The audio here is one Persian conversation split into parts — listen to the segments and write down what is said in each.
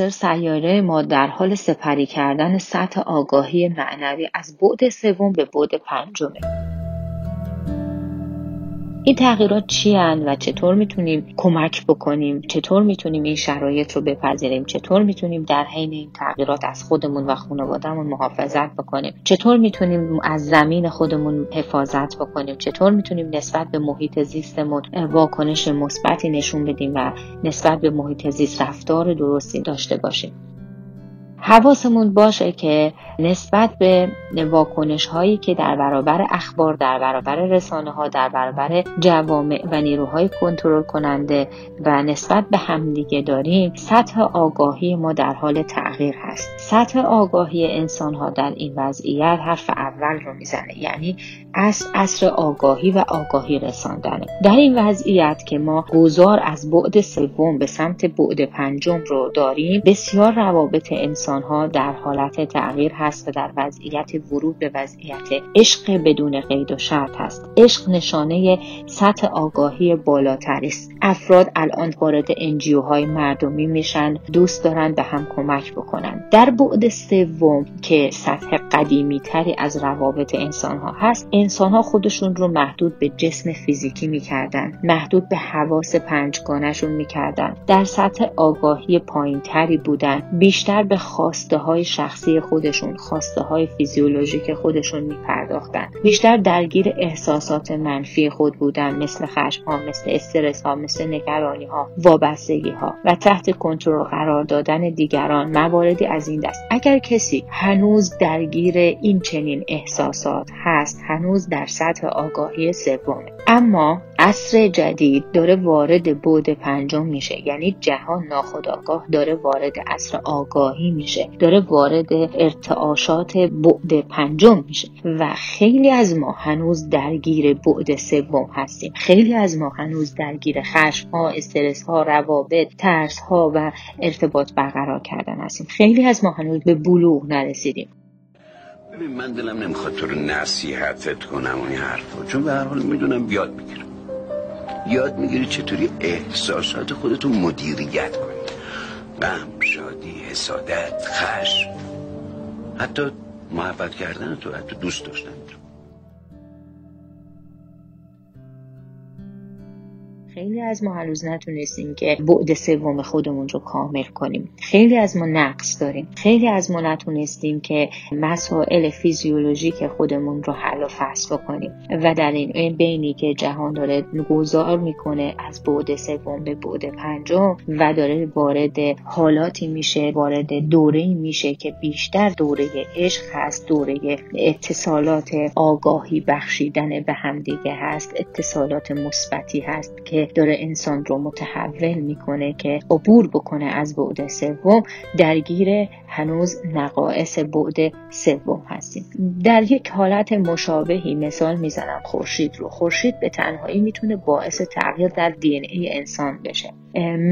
حاضر سیاره ما در حال سپری کردن سطح آگاهی معنوی از بعد سوم به بعد پنجمه. این تغییرات چی و چطور می‌تونیم کمک بکنیم؟ چطور می‌تونیم این شرایط رو بپذیریم؟ چطور می‌تونیم در حین این تغییرات از خودمون و خانوادهمون محافظت بکنیم؟ چطور می‌تونیم از زمین خودمون حفاظت بکنیم؟ چطور می‌تونیم نسبت به محیط زیستمون واکنش مثبتی نشون بدیم و نسبت به محیط زیست رفتار درستی داشته باشیم؟ حواسمون باشه که نسبت به واکنش هایی که در برابر اخبار در برابر رسانه ها در برابر جوامع و نیروهای کنترل کننده و نسبت به همدیگه داریم سطح آگاهی ما در حال تغییر هست. سطح آگاهی انسان ها در این وضعیت حرف اول رو می‌زنه. یعنی از اصر آگاهی و آگاهی رساندنه در این وضعیت که ما گذار از بعد سوم به سمت بعد پنجم رو داریم بسیار روابط انسان ها در حالت تغییر هست و در وضعیت ورود به وضعیت عشق بدون قید و شرط هست. عشق نشانه سطح آگاهی بالاتر است. افراد الان وارد انجیو های مردمی میشن دوست دارن به هم کمک بکنن. در بعد سوم که سطح قدیمی تری از روابط انسان ها هست. انسان ها خودشون رو محدود به جسم فیزیکی می‌کردن. محدود به حواس پنجگانشون می‌کردن. در سطح آگاهی پایین تری بودن. بیشتر به خواسته های شخصی خودشون خواسته های فیزیولوژیک خودشون میپرداختن. بیشتر درگیر احساسات منفی خود بودن مثل خشم ها مثل استرس ها مثل نگرانی ها وابستگی ها و تحت کنترل قرار دادن دیگران. مواردی از این دست. اگر کسی هنوز درگیر این چنین احساسات هست هنوز در سطح آگاهی سومه اما عصر جدید داره وارد بود پنجم میشه یعنی جهان ناخودآگاه داره وارد عصر آگاهی میشه داره وارد ارتعاشات بعد پنجم میشه و خیلی از ما هنوز درگیر بعد سوم هستیم. خیلی از ما هنوز درگیر خشم ها استرس ها روابط ترس ها و ارتباط برقرار کردن هستیم. خیلی از ما هنوز به بلوغ نرسیدیم. ببین من دلم نمی‌خواد تو رو نصیحتت کنم و این حرفا. چون به هر حال می‌دونم یاد می‌گیرم. یاد می‌گیری چطوری احساسات خودتو مدیریت کنی. غم شادی حسادت خشم. حتی محبت کردن تو حتی دوست داشتن تو. خیلی از ما هنوز نتونستیم که بعد سوم خودمون رو کامل کنیم. خیلی از ما نقص داریم. خیلی از ما نتونستیم که مسائل فیزیولوژیک خودمون رو حل و فصل بکنیم. و در این بینی که جهان داره گذار می‌کنه از بعد سوم به بعد پنجم و داره وارد حالاتی میشه وارد دوره میشه که بیشتر دوره عشق هست دوره اتصالات آگاهی بخشیدن به همدیگه هست اتصالات مثبتی هست که داره انسان رو متحول می‌کنه که عبور بکنه از بعد سوم درگیر هنوز نقایص بعد سوم هستیم. در یک حالت مشابهی مثال می‌زنم خورشید رو. خورشید به تنهایی می‌تونه باعث تغییر در دی ای انسان بشه.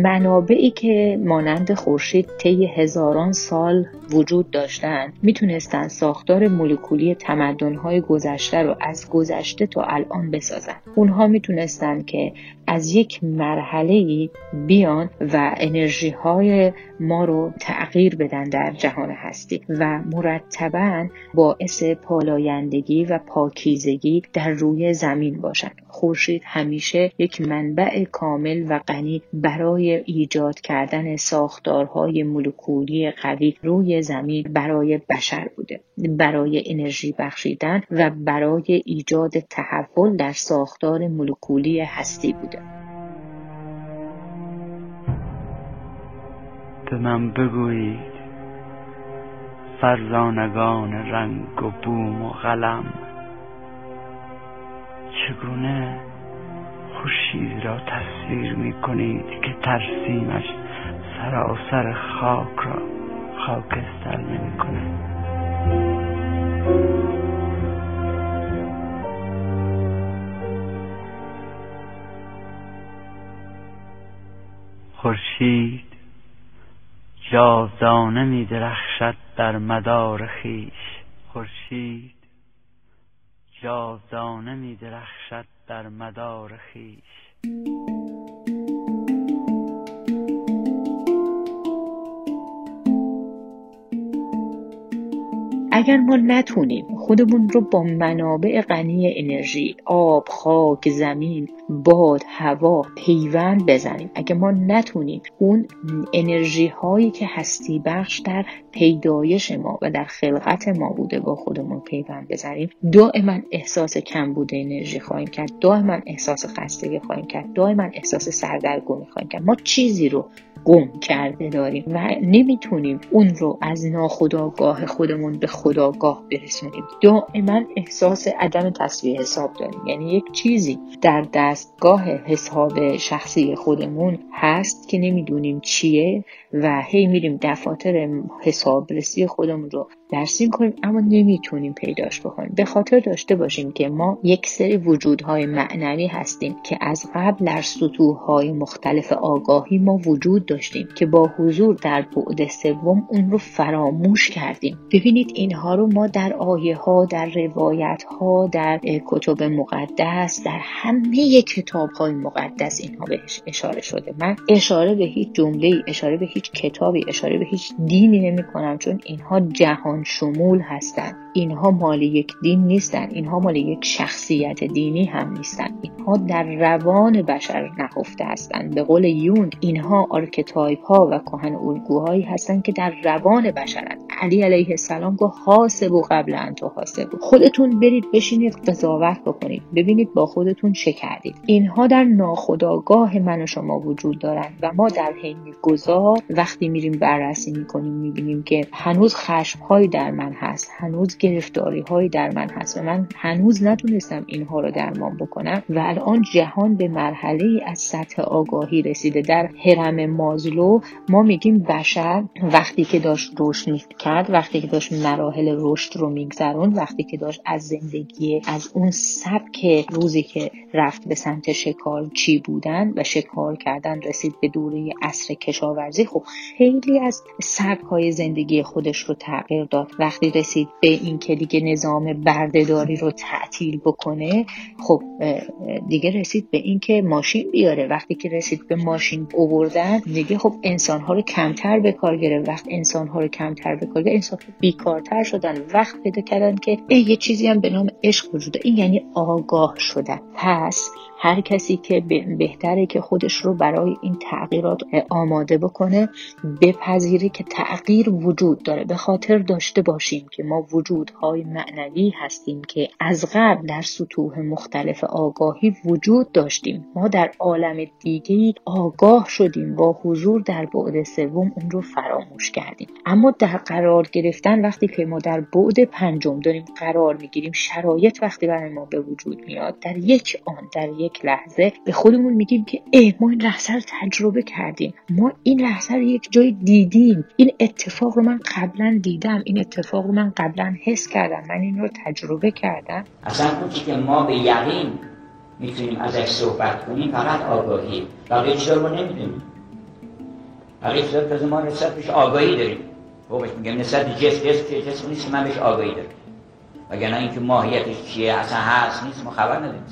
منابعی که مانند خورشید طی هزاران سال وجود داشتند می‌تونستن ساختار مولکولی تمدنهای گذشته رو از گذشته تا الان بسازن. اونها می‌تونستن که از یک مرحله بیان و انرژی های ما رو تغییر بدن در جهان هستی و مرتبا باعث پالایندگی و پاکیزگی در روی زمین باشن. خورشید همیشه یک منبع کامل و غنی برای ایجاد کردن ساختارهای مولکولی قوی روی زمین برای بشر بوده. برای انرژی بخشیدن و برای ایجاد تحول در ساختار مولکولی هستی بوده. به من بگویید فرزانگان رنگ و بوم و قلم چگونه خورشید را تصویر می کنید که ترسیمش سراسر خاک را خاکستر نمی کند خورشید جاودانه می درخشد در مدار خیش. خورشید جاودانه می درخشد در مدار خیش. اگر ما نتونیم خودمون رو با منابع غنی انرژی آب خاک زمین باد هوا پیوند بزنیم. اگر ما نتونیم اون انرژی هایی که هستی بخش در پیدایش ما و در خلقت ما بوده با خودمون پیوند بزنیم دائما احساس کمبود انرژی خواهیم کرد دائما احساس خستگی خواهیم کرد دائما احساس سردرگمی خواهیم کرد. ما چیزی رو گم کرده داریم و نمی‌تونیم اون رو از ناخداگاه خودمون به خداگاه برسونیم. دائما احساس عدم تصویه حساب داریم. یعنی یک چیزی در دستگاه حساب شخصی خودمون هست که نمی‌دونیم چیه و هی میریم دفاتر حسابرسی خودمون رو درسیم کنیم اما نمی‌تونیم پیداش بکنیم. به خاطر داشته باشیم که ما یک سری وجودهای معنوی هستیم که از قبل در سطوحهای مختلف آگاهی ما وجود داشتیم که با حضور در بعد سوم اون رو فراموش کردیم. ببینید اینها رو ما در آیه ها در روایت ها در کتب مقدس در همه کتاب های مقدس اینها بهش اشاره شده. من اشاره به هیچ جمله اشاره به هیچ کتابی اشاره به هیچ دینی نمی کنم چون اینها جهان شمول هستند اینها مال یک دین نیستند اینها مال یک شخصیت دینی هم نیستند اینها در روان بشر نهفته هستند به قول یونگ اینها archetype ها و کهن الگوهایی هستند که در روان بشرند علی علیه السلام گفت حاسبوا قبل ان تحاسبوا خودتون برید بشینید قضاوت بکنید. ببینید با خودتون چه کردید. اینها در ناخودآگاه من و شما وجود دارند و ما در حین گذار وقتی میریم بررسی می‌کنیم می‌بینیم که هنوز خشمهایی در من هست هنوز گرفتاری هایی در من هست و من هنوز نتونستم اینها رو درمان بکنم و الان جهان به مرحله از سطح آگاهی رسیده. در هرم مازلو ما میگیم بشر وقتی که داشت رشد کرد وقتی که داشت مراحل رشد رو میگذرون وقتی که داشت از زندگی از اون سبک روزی که رفت به سمت شکار چی بودن و شکار کردن رسید به دوره عصر کشاورزی خب خیلی از سبک های زندگی خودش رو تغییر داد. وقتی رسید به اینکه دیگه نظام بردهداری رو تعطیل بکنه خب دیگه رسید به اینکه ماشین بیاره. وقتی که رسید به ماشین اووردن دیگه خب انسان ها رو کمتر به کار گرفت. وقت انسان ها رو کمتر به انسان ها بیکارتر شدن وقت پیدا کردن که یه چیزی هم به نام عشق وجوده. این یعنی آگاه شدن. پس هر کسی که بهتره که خودش رو برای این تغییرات آماده بکنه بپذیره که تغییر وجود داره. به خاطر داشته باشیم که ما وجودهای معنوی هستیم که از قبل در سطوح مختلف آگاهی وجود داشتیم. ما در عالم دیگه آگاه شدیم با حضور در بعد سوم اون رو فراموش کردیم. اما در قرار گرفتن وقتی که ما در بعد پنجم داریم قرار می‌گیریم شرایط وقتی برای ما به وجود میاد در یک آن در یک یک لحظه به خودمون میگیم که اه ما این لحظه رو تجربه کردیم. ما این لحظه رو یک جای دیدیم. این اتفاق رو من قبلا دیدم. این اتفاق رو من قبلا حس کردم. من این رو تجربه کردم. اصلا اون که ما به یقین می‌تونیم ازش صحبت کنیم. فقط آگاهی. بقیه چیزا رو نمی‌دونیم. بقیه چیزا رو ما نسبت بهش آگاهی داریم. بابش میگم نسبت جس جس جس نیست. من بهش آگاهی دارم. وگرنه اینکه ماهیتش چیه اصلا هست نیست ما خبر نداریم.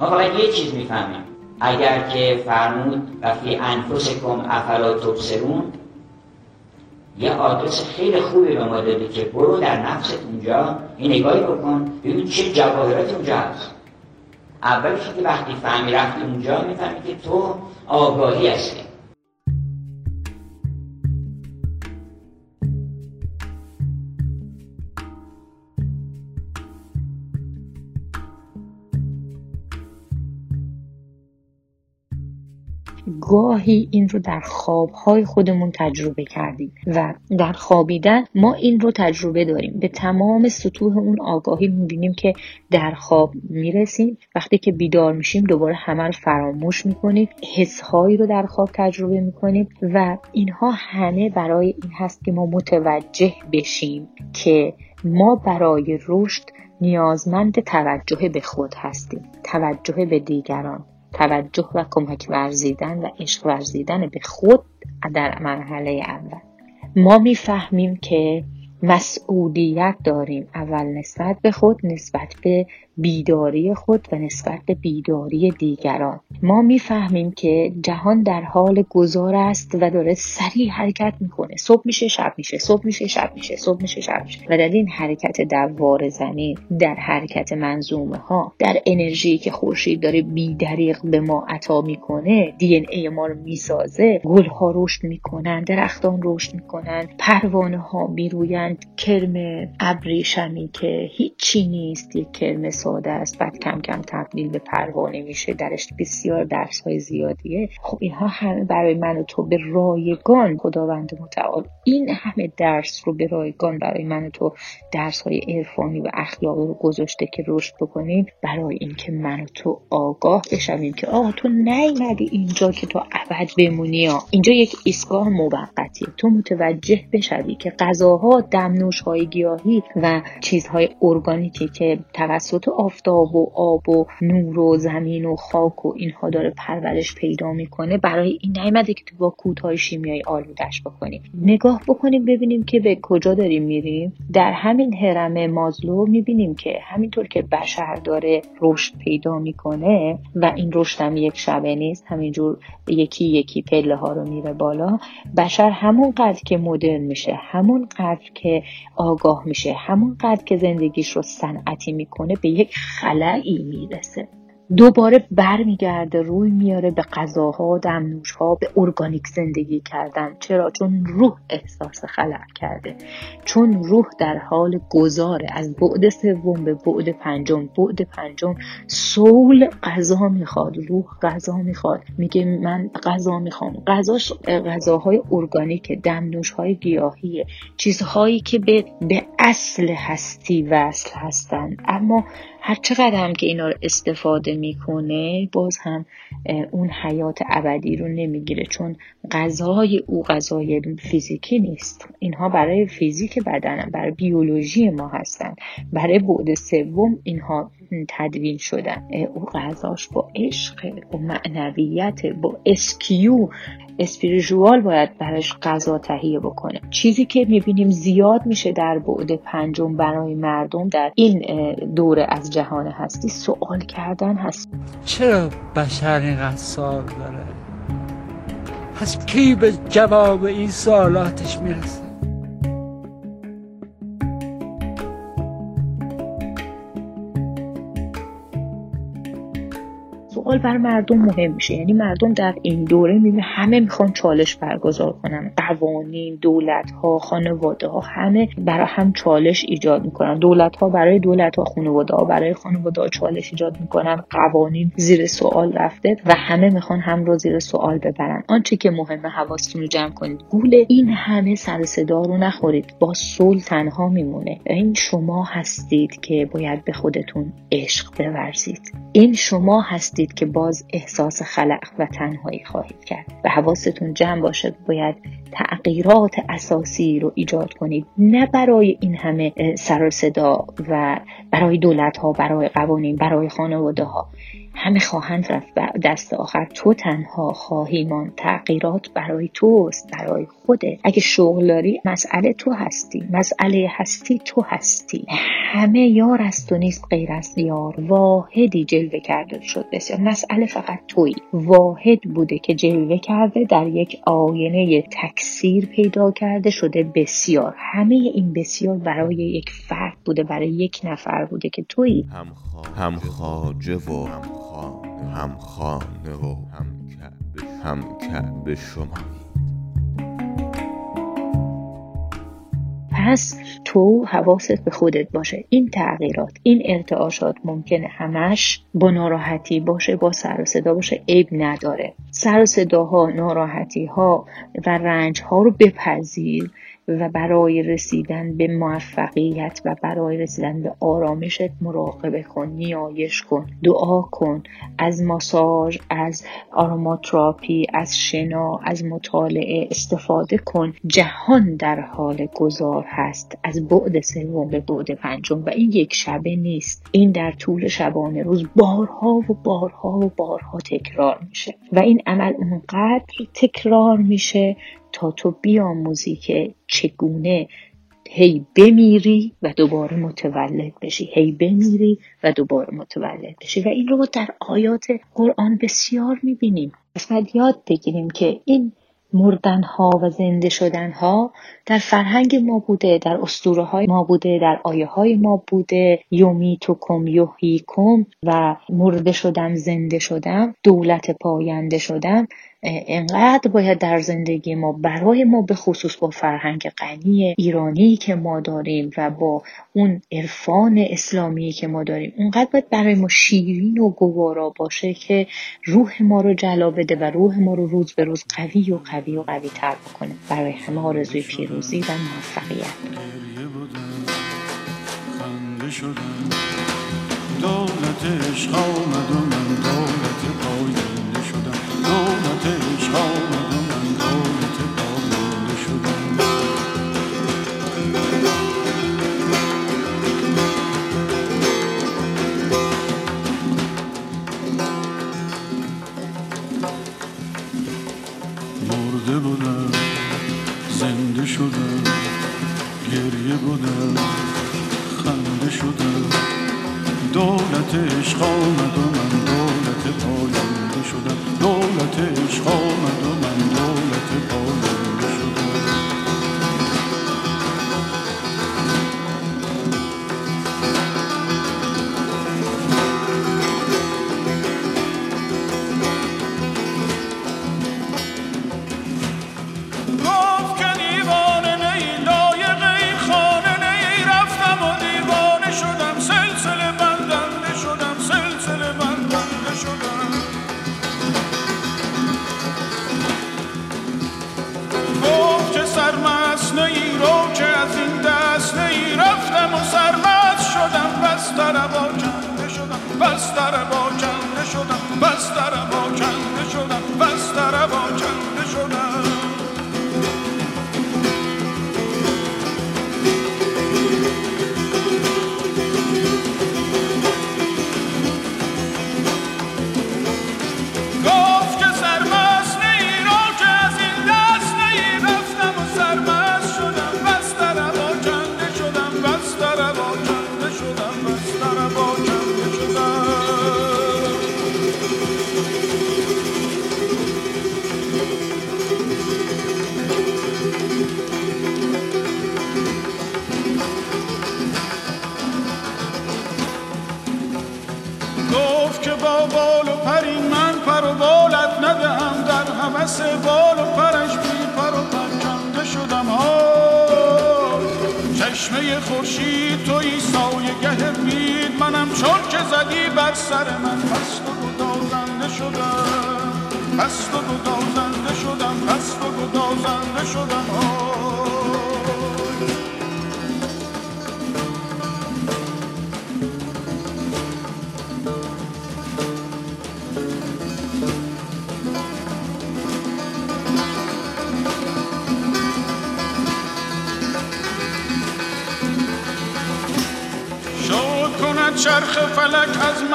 ما فقط یه چیز می‌فهمیم. اگر که فرمود و فی انفسکم افلا تبصرون یه آدرس خیلی خوبی به ما داده که برو در نفست اونجا این نگاهی بکن ببین چه جواهراتی اونجا هست. اولش که وقتی فهمی رفتی اونجا می‌فهمی که تو آگاهی هستی. گاهی این رو در خوابهای خودمون تجربه کردیم و در خوابیدن ما این رو تجربه داریم. به تمام سطوح اون آگاهی می‌بینیم که در خواب می‌رسیم. وقتی که بیدار میشیم دوباره همه فراموش می‌کنیم حسهایی رو در خواب تجربه می‌کنیم و اینها همه برای این هست که ما متوجه بشیم که ما برای رشد نیازمند توجه به خود هستیم توجه به دیگران. توجه و کمک ورزیدن و عشق ورزیدن به خود در مرحله اول. ما می‌فهمیم که مسئولیت داریم. اول نسبت به خود نسبت به بیداری خود و نسبت به بیداری دیگران. ما می‌فهمیم که جهان در حال گذار است و داره سریع حرکت می‌کنه. صبح میشه شب میشه صبح میشه شب میشه صبح میشه شب میشه. و در این حرکت دوار زمین در حرکت منظومه ها در انرژی که خورشید داره بیدریق به ما عطا می‌کنه دی ان ای ما رو می‌سازه گل ها رشد می‌کنن درختان رشد می‌کنن پروانه ها میرویند. کرم ابریشمی که هیچی نیست یک کرم ساده است. بعد کم کم تبدیل به پروانه میشه. درش بسیار درس های زیادیه. خب اینها همه برای من و تو به رایگان خداوند متعال. این همه درس رو به رایگان برای من و تو درس های عرفانی و اخلاقی رو گذاشته که رشد بکنیم برای اینکه من و تو آگاه بشویم که آقا تو نیومدی اینجا که تو ابد بمونی ها. اینجا یک ایستگاه موقتیه. تو متوجه بشوی که غذاها دمنوش های گیاهی و چیزهای ارگانیکی که توسط آفتاب و آب و نور و زمین و خاک و اینها داره پرورش پیدا می‌کنه. برای این نیومده که تو با کودهای شیمیایی آلودش بکنیم. نگاه بکنیم ببینیم که به کجا داریم میریم. در همین حرم مازلو می‌بینیم که همینطور که بشر داره رشد پیدا می‌کنه و این رشد هم یک شبه نیست همینجور یکی یکی پله ها رو میره بالا. بشر همون قدر که مدرن میشه همون قدر که آگاه میشه همون قدر که زندگیش رو صنعتی می‌کنه به یک خلایی می‌رسه. دوباره برمیگرده روی میاره به غذاها دمنوشها به ارگانیک زندگی کردن. چرا؟ چون روح احساس خلع کرده. چون روح در حال گذاره. از بعد سوم به بعد پنجم. بعد پنجم سول غذا می‌خواد روح غذا می‌خواد. میگه من غذا می‌خوام. غذاش غذاهای ارگانیک دمنوش های گیاهیه چیزهایی که به, به اصل هستی وصل هستن. اما هر چقدر هم که اینا رو استفاده می‌کنه باز هم اون حیات ابدی رو نمی‌گیره چون غذای او غذای فیزیکی نیست. اینها برای فیزیک بدنم برای بیولوژی ما هستن. برای بعد سوم اینها تدوین شدن. او غذاش با عشق با معنویت با اسکیو اسپریژوال باید براش غذا تهیه بکنه. چیزی که می‌بینیم زیاد میشه در بعد پنجم برای مردم در این دوره از جهان هستی سوال کردن هست. چرا بشر اینقدر سوال داره؟ پس کی به جواب این سوالاتش می‌رسه؟ سوال بر مردم مهم میشه. یعنی مردم در این دوره می‌بینه همه می‌خوان چالش برگزار کنن. قوانین دولت ها خانواده ها همه برای هم چالش ایجاد می‌کنن. دولت ها برای دولت ها خانواده ها برای خانواده ها چالش ایجاد می‌کنن. قوانین زیر سوال رفته و همه می‌خوان هم رو زیر سوال ببرن. آنچه که مهمه حواستون رو جمع کنید. گول این همه سر صدا رو نخورید. با صلح تنها میمونه. این شما هستید که باید به خودتون عشق بورزید. این شما هستید که باز احساس خلق و تنهایی خواهید کرد و حواستون جمع باشد باید تغییرات اساسی رو ایجاد کنید. نه برای این همه سر و صدا و برای دولت ها برای قوانین برای خانواده ها همه خواهند رفت و دست آخر تو تنها خواهی مان تغییرات برای توست برای خوده اگه شغل داری مسئله تو هستی. مسئله هستی تو هستی. همه یار است و نیست غیر از یار. واحدی جلوه کرده شد. بسیار. مسئله فقط تویی. واحد بوده که جلوه کرده در یک آینه تکثیر پیدا کرده شده. بسیار. همه این بسیار برای یک فرد بوده برای یک نفر بوده که تویی. هم خاجه و هم خانه هم خانه و هم کعبه شما. پس تو حواست به خودت باشه. این تغییرات این ارتعاشات ممکنه همش با ناراحتی باشه با سر و صدا باشه. عیب نداره. سر و صداها ناراحتی ها و رنج ها رو بپذیر. و برای رسیدن به موفقیت و برای رسیدن به آرامشت مراقبه کن نیایش کن دعا کن. از ماساژ از آروماتراپی از شنا از مطالعه استفاده کن. جهان در حال گذار هست. از بعد سوم به بعد پنجم. و این یک شبه نیست. این در طول شبانه روز بارها و بارها و بارها تکرار میشه. و این عمل اونقدر تکرار میشه تا تو بیاموزی که چگونه هی بمیری و دوباره متولد بشی. هی بمیری و دوباره متولد بشی. و این رو در آیات قرآن بسیار می‌بینیم. پس باید یاد بگیریم که این مردن ها و زنده شدن ها در فرهنگ ما بوده در اسطوره های ما بوده در آیه های ما بوده. یومی تو کم یوهی کم و مرده شدم زنده شدم دولت پاینده شدم. انقدر باید در زندگی ما برای ما به خصوص با فرهنگ غنی ایرانی که ما داریم و با اون عرفان اسلامی که ما داریم اونقدر باید برای ما شیرین و گوارا باشه که روح ما رو جلا بده و روح ما رو روز به روز قوی و قوی و قوی تر بکنه. برای همه آرزوی پیروزی و موفقیت. دولت عشق آمد و من دولت شدم دولت بستر با کنده شدم بستر با کنده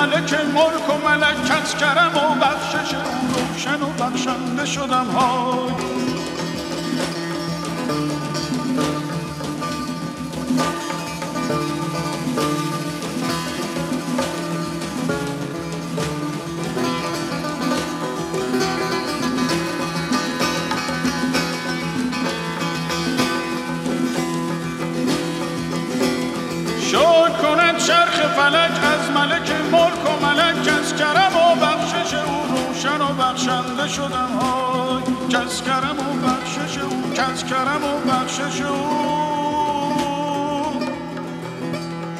ملک ملک و ملکت کرم و بخشش روشن و بخشنده شدم های. بخشنده شدم های کس کرم و بخشش او کس کرم و بخشش او.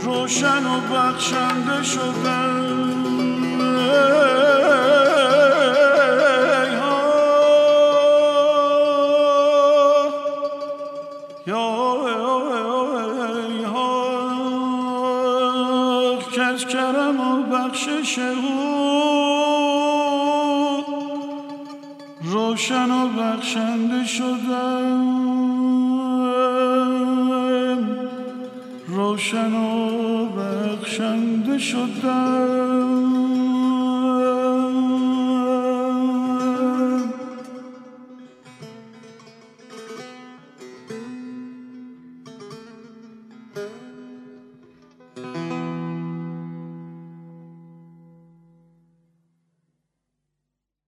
روشن و بخشنده شدم کس کرم و بخشش او. روشن و بخشنده شدم. روشن و بخشنده شدم.